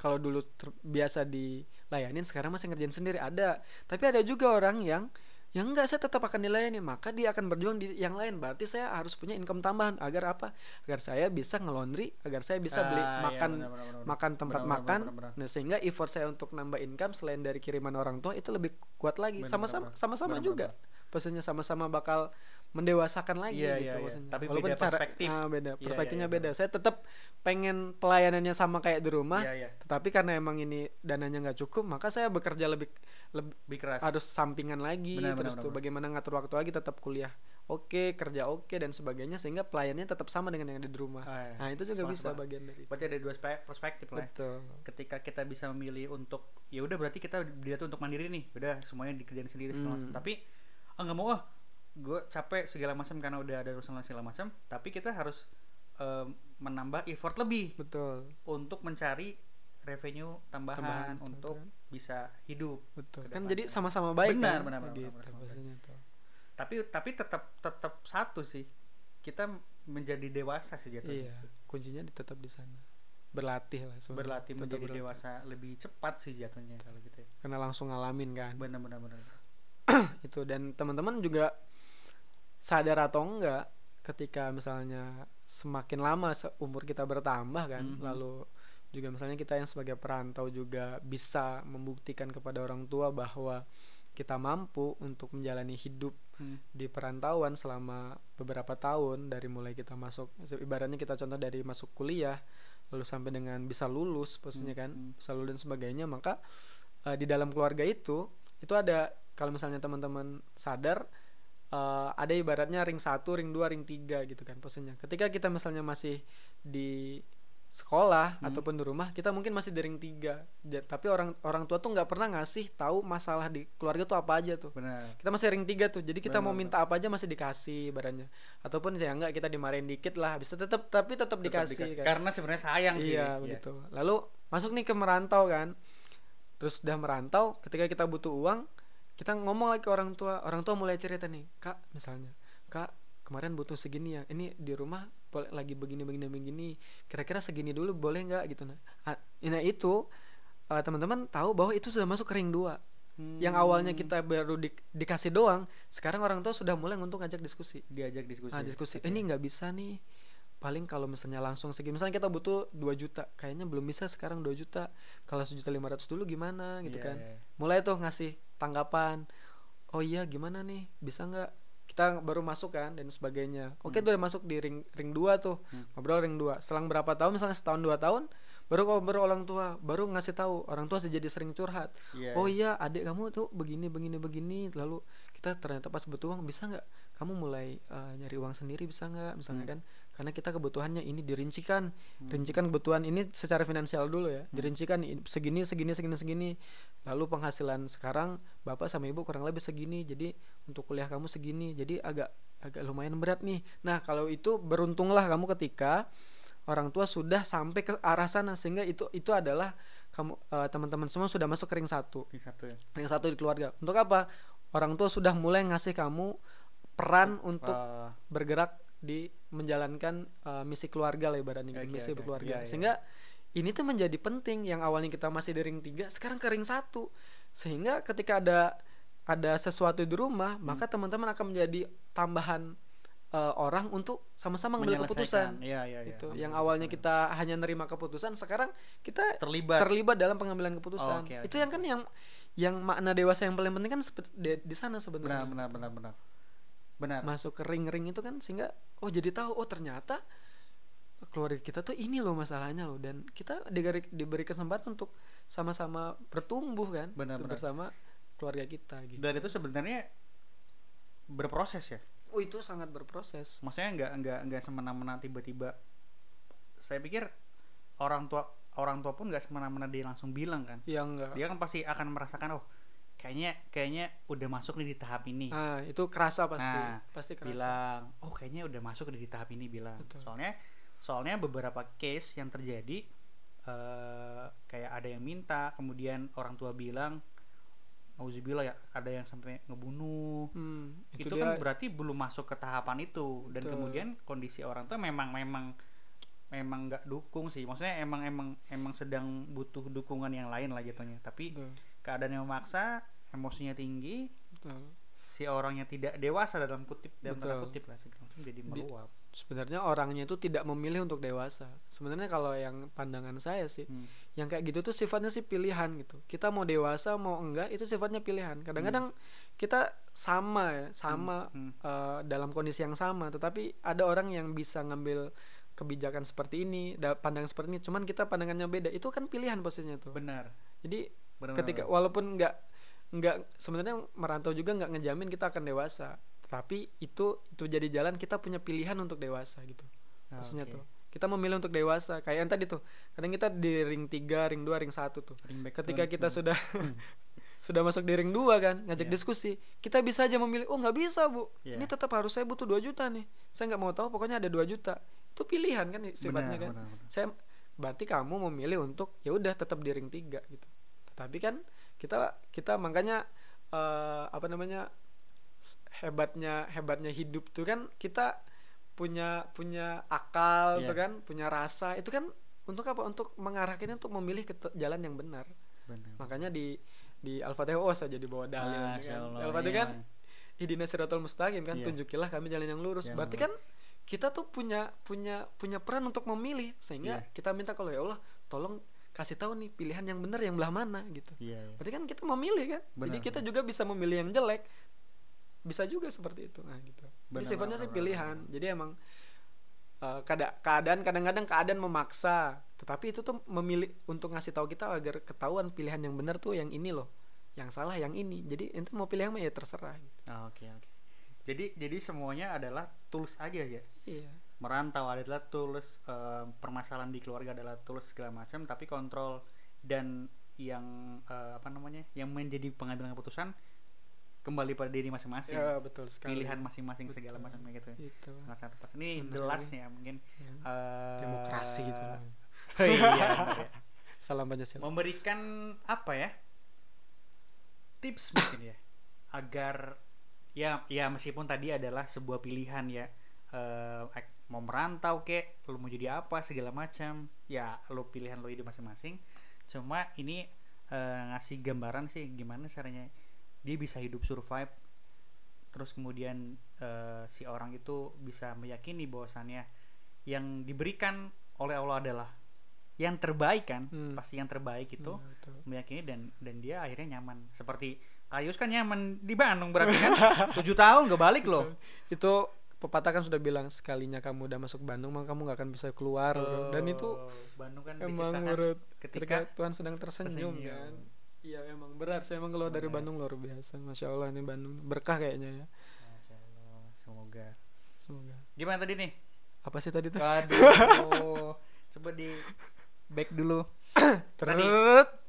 kalau dulu ter- biasa dilayanin sekarang masih ngerjain sendiri ada. Tapi ada juga orang yang yang enggak saya tetap akan dilayani. Maka dia akan berjuang di yang lain. Berarti saya harus punya income tambahan. Agar apa? Agar saya bisa ngelondri agar saya bisa beli Ah, iya, makan benar, benar, benar. makan tempat benar, makan. benar, benar. nah sehingga effort saya untuk nambah income selain dari kiriman orang tua itu lebih kuat lagi. Sama-sama sama-sama juga. maksudnya sama-sama bakal mendewasakan lagi Iya, gitu iya. maksudnya. Tapi Walaupun beda cara perspektif. ah, beda Iya, perspektifnya iya, iya, beda saya tetap pengen pelayanannya sama kayak di rumah Iya, iya. tetapi karena emang ini dananya nggak cukup maka saya bekerja lebih lebih lebih keras harus sampingan lagi Benar, terus benar, tuh benar. bagaimana ngatur waktu lagi tetap kuliah oke kerja oke dan sebagainya sehingga pelayannya tetap sama dengan yang ada di rumah Ah, iya. nah itu juga Sepakat, bisa bagian dari berarti ada dua spe- perspektif lah ya. betul ketika kita bisa memilih untuk ya udah berarti kita diatur untuk mandiri nih udah semuanya dikerjain sendiri Hmm. tapi ah nggak mau ah gue capek segala macam karena udah ada urusan lain segala macam tapi kita harus em, menambah effort lebih betul untuk mencari revenue tambahan, Tambahan, untuk betul. bisa hidup betul kan jadi sama-sama baik Benar, kan benar, benar, gitu benar, benar. tuh tapi tapi tetap tetap satu sih kita menjadi dewasa sih jatuhnya iya sih. kuncinya tetap di sana berlatih lah sebenarnya. berlatih Tetap menjadi berlatih. dewasa lebih cepat sih jatuhnya kalau gitu ya karena langsung ngalamin kan benar benar benar itu dan teman-teman juga sadar atau enggak ketika misalnya semakin lama umur kita bertambah kan Mhm. lalu juga misalnya kita yang sebagai perantau juga bisa membuktikan kepada orang tua bahwa kita mampu untuk menjalani hidup Hmm. di perantauan selama beberapa tahun dari mulai kita masuk ibaratnya kita contoh dari masuk kuliah lalu sampai dengan bisa lulus posisinya kan Hmm. bisa lulus dan sebagainya maka eh, di dalam keluarga itu itu ada kalau misalnya teman-teman sadar eh, ada ibaratnya ring satu ring dua ring tiga gitu kan posisinya ketika kita misalnya masih di sekolah Hmm. ataupun di rumah kita mungkin masih di ring tiga. Ja- tapi orang orang tua tuh nggak pernah ngasih tahu masalah di keluarga tuh apa aja tuh. Benar. Kita masih ring tiga tuh jadi kita Benar, mau minta apa aja masih dikasih badannya ataupun ya enggak kita dimarahin dikit lah habis itu tetap tapi tetap dikasih, dikasih. kan. Karena sebenarnya sayang sih. Iya. begitu. Lalu masuk nih ke merantau kan. Terus udah merantau ketika kita butuh uang kita ngomong lagi ke orang tua orang tua mulai cerita nih kak misalnya kak kemarin butuh segini ya ini di rumah boleh lagi begini begini begini kira-kira segini dulu boleh nggak gitu nah Ah, nah itu eh, teman-teman tahu bahwa itu sudah masuk ke ring dua Hmm. yang awalnya kita baru di- dikasih doang sekarang orang tua sudah mulai untuk ngajak diskusi diajak diskusi nah diskusi Oke. ini nggak bisa nih paling kalau misalnya langsung segini misalnya kita butuh 2 juta kayaknya belum bisa sekarang 2 juta kalau sejuta lima ratus dulu gimana gitu Iya, kan iya. mulai tuh ngasih tanggapan oh iya gimana nih? Bisa nggak? Kita baru masuk kan dan sebagainya. Oke Hmm. udah masuk di ring ring 2 tuh Hmm. ngobrol ring 2 selang berapa tahun? Misalnya setahun dua tahun baru ngobrol orang tua baru ngasih tahu orang tua jadi sering curhat. Iya, oh iya. iya adik kamu tuh begini begini begini. Lalu kita ternyata pas butuh uang bisa nggak? Kamu mulai eh, nyari uang sendiri bisa nggak? Misalnya Hmm. kan karena kita kebutuhannya ini dirincikan. Hmm. rincikan kebutuhan ini secara finansial dulu ya. Dirincikan i- segini segini segini segini. Lalu penghasilan sekarang bapak sama ibu kurang lebih segini. Jadi untuk kuliah kamu segini. Jadi agak agak lumayan berat nih. Nah kalau itu beruntunglah kamu ketika orang tua sudah sampai ke arah sana. Sehingga itu itu adalah kamu eh, teman-teman semua sudah masuk ke ring satu. Di satu ya. Ring satu di keluarga. Untuk apa? Orang tua sudah mulai ngasih kamu peran untuk bergerak di menjalankan uh, misi keluarga lah ibaratnya gitu, Oke, misi oke. berkeluarga Iya, iya. sehingga ini tuh menjadi penting yang awalnya kita masih di ring tiga sekarang ke ring satu sehingga ketika ada ada sesuatu di rumah Hmm. maka teman-teman akan menjadi tambahan uh, orang untuk sama-sama mengambil keputusan. Iya, iya, iya. itu Ambil yang awalnya kita hanya nerima keputusan sekarang kita terlibat terlibat dalam pengambilan keputusan Oh, oke, itu oke, yang kan yang yang makna dewasa yang paling penting kan di, di sana benar sebenarnya benar benar benar benar masuk ke ring-ring itu kan sehingga oh jadi tahu oh ternyata keluarga kita tuh ini loh masalahnya loh dan kita diberi, diberi kesempatan untuk sama-sama bertumbuh kan Benar, benar. bersama keluarga kita gitu. dan itu sebenarnya berproses ya Oh itu sangat berproses. maksudnya nggak nggak nggak semena-mena tiba-tiba saya pikir orang tua orang tua pun nggak semena-mena dia langsung bilang kan Yang enggak. dia kan pasti akan merasakan oh kayaknya kayaknya udah masuk nih di tahap ini Nah, itu kerasa pasti. Nah, pasti kerasa. bilang oh kayaknya udah masuk di tahap ini bilang Betul. soalnya soalnya beberapa case yang terjadi eh kayak ada yang minta kemudian orang tua bilang Auzubillah ya ada yang sampai ngebunuh Hmm, itu, itu, kan dia berarti belum masuk ke tahapan itu dan Betul. kemudian kondisi orang tua memang memang memang nggak dukung sih maksudnya emang emang emang sedang butuh dukungan yang lain lah jatuhnya tapi betul, keadaan yang memaksa emosinya tinggi betul. si orangnya tidak dewasa dalam kutip dalam tanda Betul. kutip lah langsung jadi meluap Sebenarnya orangnya itu tidak memilih untuk dewasa. Sebenarnya kalau yang pandangan saya sih, Hmm. yang kayak gitu tuh sifatnya sih pilihan gitu. Kita mau dewasa mau enggak itu sifatnya pilihan. Kadang-kadang kita sama ya, sama Hmm. eh, dalam kondisi yang sama, tetapi ada orang yang bisa ngambil kebijakan seperti ini, da- pandangan seperti ini, cuman kita pandangannya beda. Itu kan pilihan posisinya tuh. benar Jadi benar ketika benar. walaupun nggak nggak sebenarnya merantau juga nggak ngejamin kita akan dewasa tapi itu itu jadi jalan kita punya pilihan untuk dewasa gitu Ah, maksudnya oke. tuh kita memilih untuk dewasa kayak yang tadi tuh kadang kita di ring 3, ring 2, ring 1 tuh Ring back ketika kita Hmm. sudah sudah masuk di ring 2 kan ngajak Iya. diskusi kita bisa aja memilih oh nggak bisa bu Iya. ini tetap harus saya butuh 2 juta nih saya nggak mau tahu pokoknya ada 2 juta itu pilihan kan sifatnya Benar, kan benar, benar. saya berarti kamu memilih untuk ya udah tetap di ring 3 gitu tetapi kan kita kita makanya eh, apa namanya hebatnya hebatnya hidup tuh kan kita punya punya akal Iya. tuh kan punya rasa itu kan untuk apa untuk mengarahkannya untuk memilih ke jalan yang benar benar makanya di di al-fatihah oh saya jadi bawa dalil Masya kan al-fatihah iya. kan idina siratul mustaqim kan Iya. tunjukilah kami jalan yang lurus Yang berarti kan kita tuh punya punya punya peran untuk memilih sehingga Iya. kita minta kalau ya Allah tolong kasih tahu nih pilihan yang benar yang belah mana gitu. Iya, iya. berarti kan kita memilih kan? Jadi Benar, kita juga bisa memilih yang jelek. Bisa juga seperti itu. Nah gitu. Benar, jadi sifatnya benar, sih benar, pilihan. benar. jadi emang eh, keada- keadaan kadang-kadang keadaan memaksa. Tetapi itu tuh memilih untuk ngasih tahu kita agar ketahuan pilihan yang benar tuh yang ini loh. Yang salah yang ini. Jadi ente mau pilih yang mana ya terserah gitu. Ah, Oke, oke. Jadi jadi semuanya adalah tools aja ya. iya Merantau adalah tools, eh, permasalahan di keluarga adalah tools segala macam, tapi kontrol dan yang eh, apa namanya? yang menjadi pengambilan keputusan kembali pada diri masing-masing. ya betul sekali Pilihan masing-masing segala macam kayak gitu. itu Sangat sangat tepat. Ini nih ya mungkin Ya. eh, demokrasi gitu Oh iya, benar ya. salam pancasila memberikan apa ya tips mungkin ya agar ya ya meskipun tadi adalah sebuah pilihan ya eh, ek- mau merantau kek lu mau jadi apa segala macam. Ya lu pilihan lu hidup masing-masing. Cuma ini eh, ngasih gambaran sih gimana caranya dia bisa hidup survive. Terus kemudian eh, si orang itu bisa meyakini bahwasannya yang diberikan oleh Allah adalah yang terbaik kan Hmm. pasti yang terbaik itu betul. meyakini dan dan dia akhirnya nyaman. Seperti Kayus kan nyaman di Bandung berarti kan? Tujuh tahun gak balik loh. Itu pepatah kan sudah bilang sekalinya kamu udah masuk Bandung maka kamu nggak akan bisa keluar. Bro. dan itu Oh, Bandung kan emang menurut ketika Tuhan sedang tersenyum, tersenyum. kan? Iya emang berat saya emang keluar dari. Bandung luar biasa. Masya Allah ini Bandung berkah kayaknya ya. Masya Allah, semoga. Semoga. Gimana tadi nih? Apa sih tadi tuh Waduh coba di back dulu. Tadi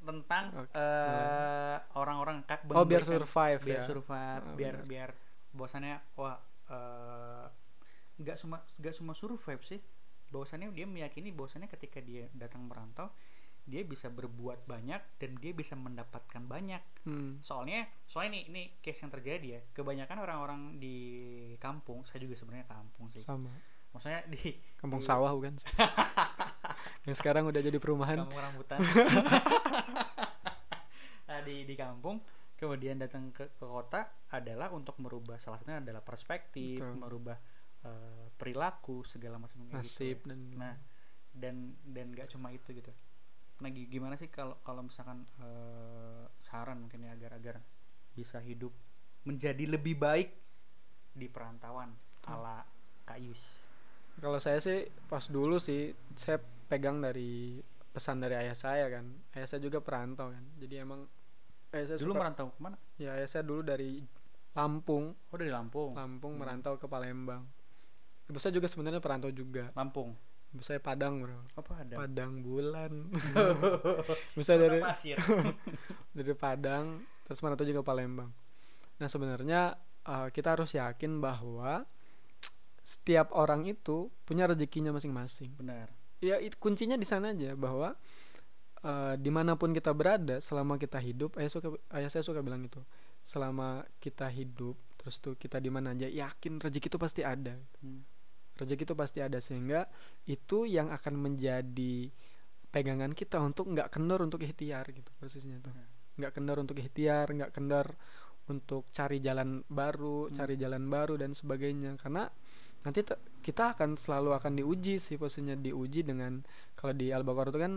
tentang eh, orang-orang ka- oh biar memberikan- survive biar ya. survive Oh, biar biar bosannya wah eh, nggak cuma nggak cuma survive sih. Bahwasannya dia meyakini bahwasannya ketika dia datang merantau dia bisa berbuat banyak dan dia bisa mendapatkan banyak. Hmm. soalnya soalnya ini ini case yang terjadi ya. Kebanyakan orang-orang di kampung saya juga sebenarnya kampung sih. Sama. Maksudnya di kampung di sawah bukan? Yang sekarang udah jadi perumahan. Kampung rambutan. Nah, di di kampung kemudian datang ke, ke kota adalah untuk merubah salah satunya adalah perspektif Betul. merubah eh, perilaku segala macam kayak nasib gitu. dan nah dan dan nggak cuma itu gitu. Nah gi- gimana sih kalau kalau misalkan eh, saran mungkin ya agar agar bisa hidup menjadi lebih baik di perantauan ala Kak Yus? Kalau saya sih pas dulu sih saya pegang dari pesan dari ayah saya kan. Ayah saya juga perantau kan. Jadi emang ayah saya dulu suka- merantau ke mana? Ya ayah saya dulu dari Lampung. Oh dari Lampung. Lampung Hmm. merantau ke Palembang. Ibu saya juga sebenarnya perantau juga. Lampung? Ibu saya Padang bro. Apa ada Padang bulan. Bisa dari pasir. dari Padang terus merantau juga ke Palembang. Nah sebenarnya eh, kita harus yakin bahwa setiap orang itu punya rezekinya masing-masing. Benar. Ya it- kuncinya di sana aja bahwa eh, di mana pun kita berada selama kita hidup ayah suka ayah saya suka bilang itu selama kita hidup terus tuh kita di mana aja yakin rezeki itu pasti ada Hmm. rezeki itu pasti ada sehingga itu yang akan menjadi pegangan kita untuk nggak kendor untuk ikhtiar gitu persisnya tuh Benar. nggak kendor untuk ikhtiar nggak kendor untuk cari jalan baru Hmm. cari jalan baru dan sebagainya karena nanti kita akan selalu akan diuji sih posisinya diuji dengan kalau di al-baqarah itu kan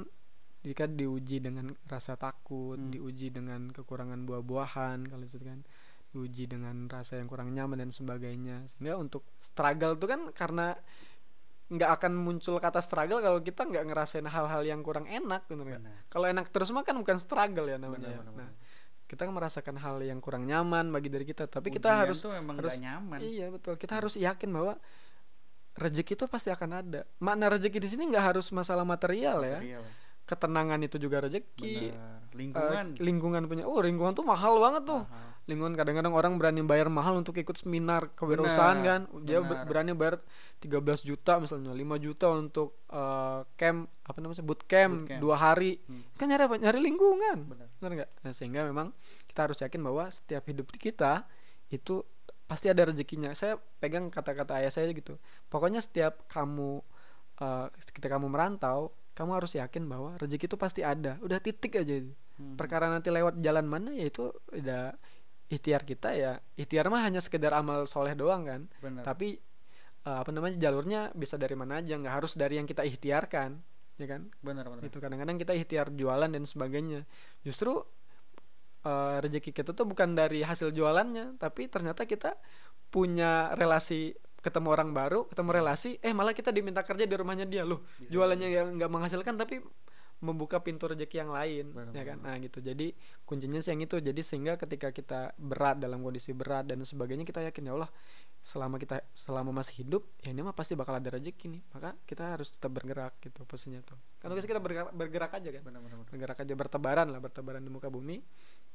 jika diuji dengan rasa takut Hmm. diuji dengan kekurangan buah-buahan kalau itu kan. Diuji dengan rasa yang kurang nyaman dan sebagainya. Sehingga untuk struggle itu kan karena nggak akan muncul kata struggle kalau kita nggak ngerasain hal-hal yang kurang enak gitu kan. Kalau enak terus mah kan bukan struggle ya namanya. Benar, ya. benar, nah benar. kita kita merasakan hal yang kurang nyaman bagi diri kita tapi kita Ujian harus tuh memang harus- nyaman. iya betul. Kita harus yakin bahwa rezeki itu pasti akan ada. Makna rezeki di sini nggak harus masalah material ya. Material. Ketenangan itu juga rezeki benar. Eh, lingkungan lingkungan punya oh lingkungan tuh mahal banget tuh. Mahal. lingkungan kadang-kadang orang berani bayar mahal untuk ikut seminar kewirausahaan kan. Dia benar. ber- berani bayar 13 juta misalnya 5 juta untuk eh, camp apa namanya boot camp dua hari. Hmm. kan nyari apa? Nyari lingkungan. Benar. Benar nggak? Nah, sehingga memang kita harus yakin bahwa setiap hidup kita itu pasti ada rezekinya. Saya pegang kata-kata ayah saya gitu. Pokoknya setiap kamu eh, ketika kamu merantau kamu harus yakin bahwa rezeki itu pasti ada. Udah titik aja Hmm. perkara nanti lewat jalan mana ya itu udah ikhtiar kita ya ikhtiar mah hanya sekedar amal soleh doang kan. Benar. Tapi eh, apa namanya jalurnya bisa dari mana aja nggak harus dari yang kita ikhtiarkan ya kan? Benar benar. Itu kadang-kadang kita ikhtiar jualan dan sebagainya. Justru eh, rezeki kita tuh bukan dari hasil jualannya tapi ternyata kita punya relasi ketemu orang baru ketemu relasi eh malah kita diminta kerja di rumahnya dia. Loh Bisa jualannya yang nggak menghasilkan tapi membuka pintu rezeki yang lain Benar, ya kan? nah gitu. Jadi kuncinya sih yang itu. Jadi sehingga ketika kita berat dalam kondisi berat dan sebagainya kita yakin ya Allah selama kita selama masih hidup ya ini mah pasti bakal ada rezeki nih. Maka kita harus tetap bergerak gitu posisinya tuh. Kan tugas kita bergerak, bergerak aja kan? Benar benar bergerak aja bertebaran lah bertebaran di muka bumi.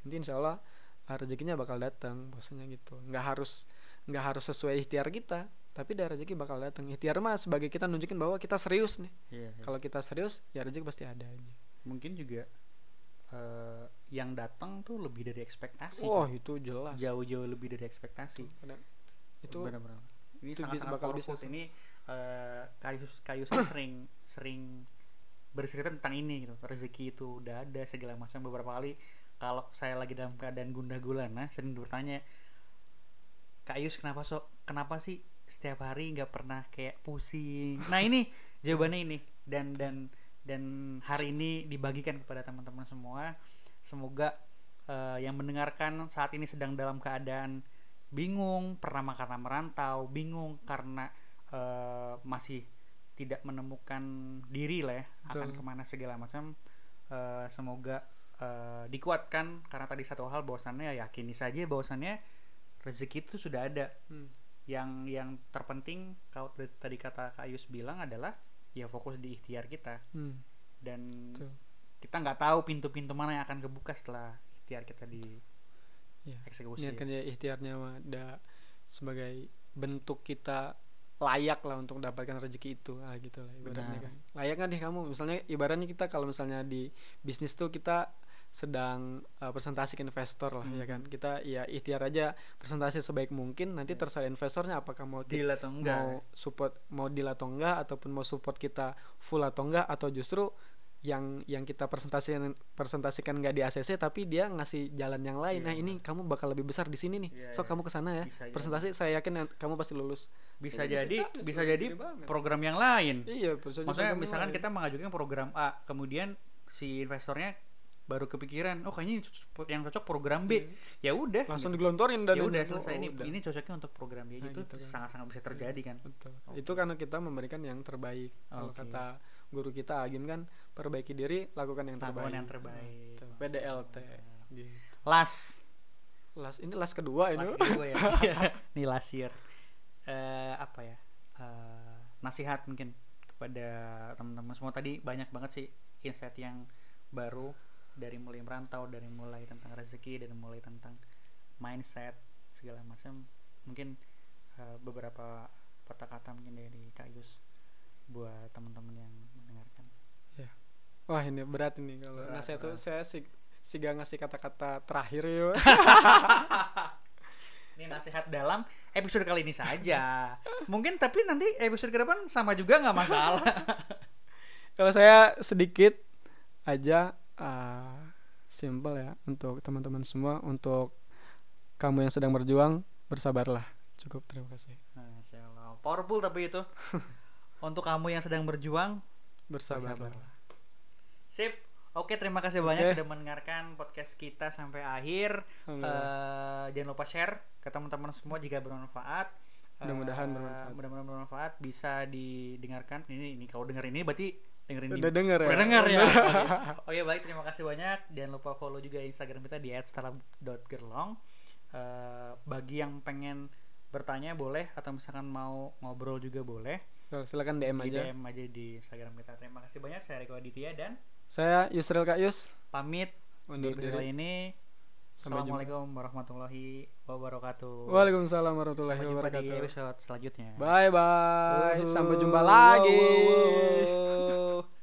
Nanti insya Allah ah, rezekinya bakal datang posisinya gitu. Nggak harus nggak harus sesuai ikhtiar kita tapi dari rezeki bakal datang ikhtiar mah sebagai kita nunjukin bahwa kita serius nih. Iya, iya. kalau kita serius ya rezeki pasti ada aja. Mungkin juga eh, yang datang tuh lebih dari ekspektasi. Wah kan? itu jelas. Jauh-jauh lebih dari ekspektasi. Itu benar-benar ini itu sangat-sangat bakal bisa ini eh, kayus kayusnya sering sering bercerita tentang ini gitu. Rezeki itu udah ada segala macam. Beberapa kali kalau saya lagi dalam keadaan gundah gulana sering bertanya kayus kenapa so kenapa sih setiap hari nggak pernah kayak pusing? Nah ini jawabannya ini. Dan dan dan hari ini dibagikan kepada teman-teman semua. Semoga eh, yang mendengarkan saat ini sedang dalam keadaan bingung pernah karena merantau bingung karena eh, masih tidak menemukan diri lah ya akan ke mana segala macam Eh, semoga eh, dikuatkan. Karena tadi satu hal bahwasannya ya yakini saja bahwasannya rezeki itu sudah ada Hmm. yang yang terpenting kalau tadi kata Kak Yus bilang adalah ya fokus di ikhtiar kita Hmm. dan Betul. kita nggak tahu pintu-pintu mana yang akan kebuka setelah ikhtiar kita di Ya. eksekusi niatkan ya ikhtiarnya ada sebagai bentuk kita layak lah untuk mendapatkan rezeki itu lah gitu lah ibaratnya Benar. kan layak nggak deh kamu misalnya ibaratnya kita kalau misalnya di bisnis tuh kita sedang uh, presentasi ke investor lah ya Hmm. kan. Kita ya ikhtiar aja presentasi sebaik mungkin nanti terserah investornya apakah mau deal atau enggak. mau support mau deal atau enggak ataupun mau support kita full atau enggak atau justru yang yang kita presentasikan presentasikan nggak di ACC tapi dia ngasih jalan yang lain. Iya, nah ini kamu bakal lebih besar di sini nih. Iya, so iya. kamu ke sana ya. Bisa jadi. presentasi saya yakin kamu pasti lulus. Bisa jadi bisa bisa jadi program yang lain. Iya maksudnya misalkan lain. kita mengajukan program A kemudian si investornya baru kepikiran oh kayaknya yang cocok program B ya udah langsung gitu. digelontorin dan ya udah selesai ini udah. ini cocoknya untuk program B Nah, itu gitu kan. sangat-sangat bisa terjadi kan Betul. Oke. Itu karena kita memberikan yang terbaik. Kalau Oke. kata guru kita Agim kan perbaiki diri, lakukan yang terbaik. Lakukan yang terbaik. Gitu. PDLT. Mantap. Gitu. last Las ini las kedua ini. last gue ya nih last year Eh, apa ya Eh, nasihat mungkin kepada teman-teman semua tadi banyak banget sih insight yang baru dari mulai merantau dari mulai tentang rezeki dan mulai tentang mindset segala macam. Mungkin eh, beberapa kata-kata mungkin dari Kak Yus buat teman-teman yang mendengarkan. Wah ini berat ini kalau Berat, nasihat tuh. saya sih sih gak ngasih kata-kata terakhir ya. ini nasihat dalam episode kali ini saja. Mungkin tapi nanti episode ke depan sama juga nggak masalah. Kalau saya sedikit aja uh, simple ya untuk teman-teman semua untuk kamu yang sedang berjuang bersabarlah. Cukup terima kasih. Masya Allah. Powerful tapi itu. Untuk kamu yang sedang berjuang, Bersabarlah. bersabarlah. Sip. Oke, terima kasih banyak sudah mendengarkan podcast kita sampai akhir. Eh, jangan lupa share ke teman-teman semua jika bermanfaat. Eh, Mudah-mudahan bermanfaat. Mudah-mudahan bermanfaat. Bisa didengarkan. Ini ini kalau denger ini berarti dengerin di- Udah denger ya? Udah denger ya. Oke. Baik terima kasih banyak. Jangan lupa follow juga Instagram kita di @startup.gerlong. Eh, bagi yang pengen bertanya boleh atau misalkan mau ngobrol juga boleh So, silakan DM di aja. DM aja di Instagram kita. Terima kasih banyak. Saya Riko Aditya dan Saya Yusril Kak Yus. pamit Undur di diri. ini. Assalamualaikum warahmatullahi wabarakatuh. Waalaikumsalam warahmatullahi Sampai jumpa di wabarakatuh. episode selanjutnya. Bye bye. Sampai jumpa lagi.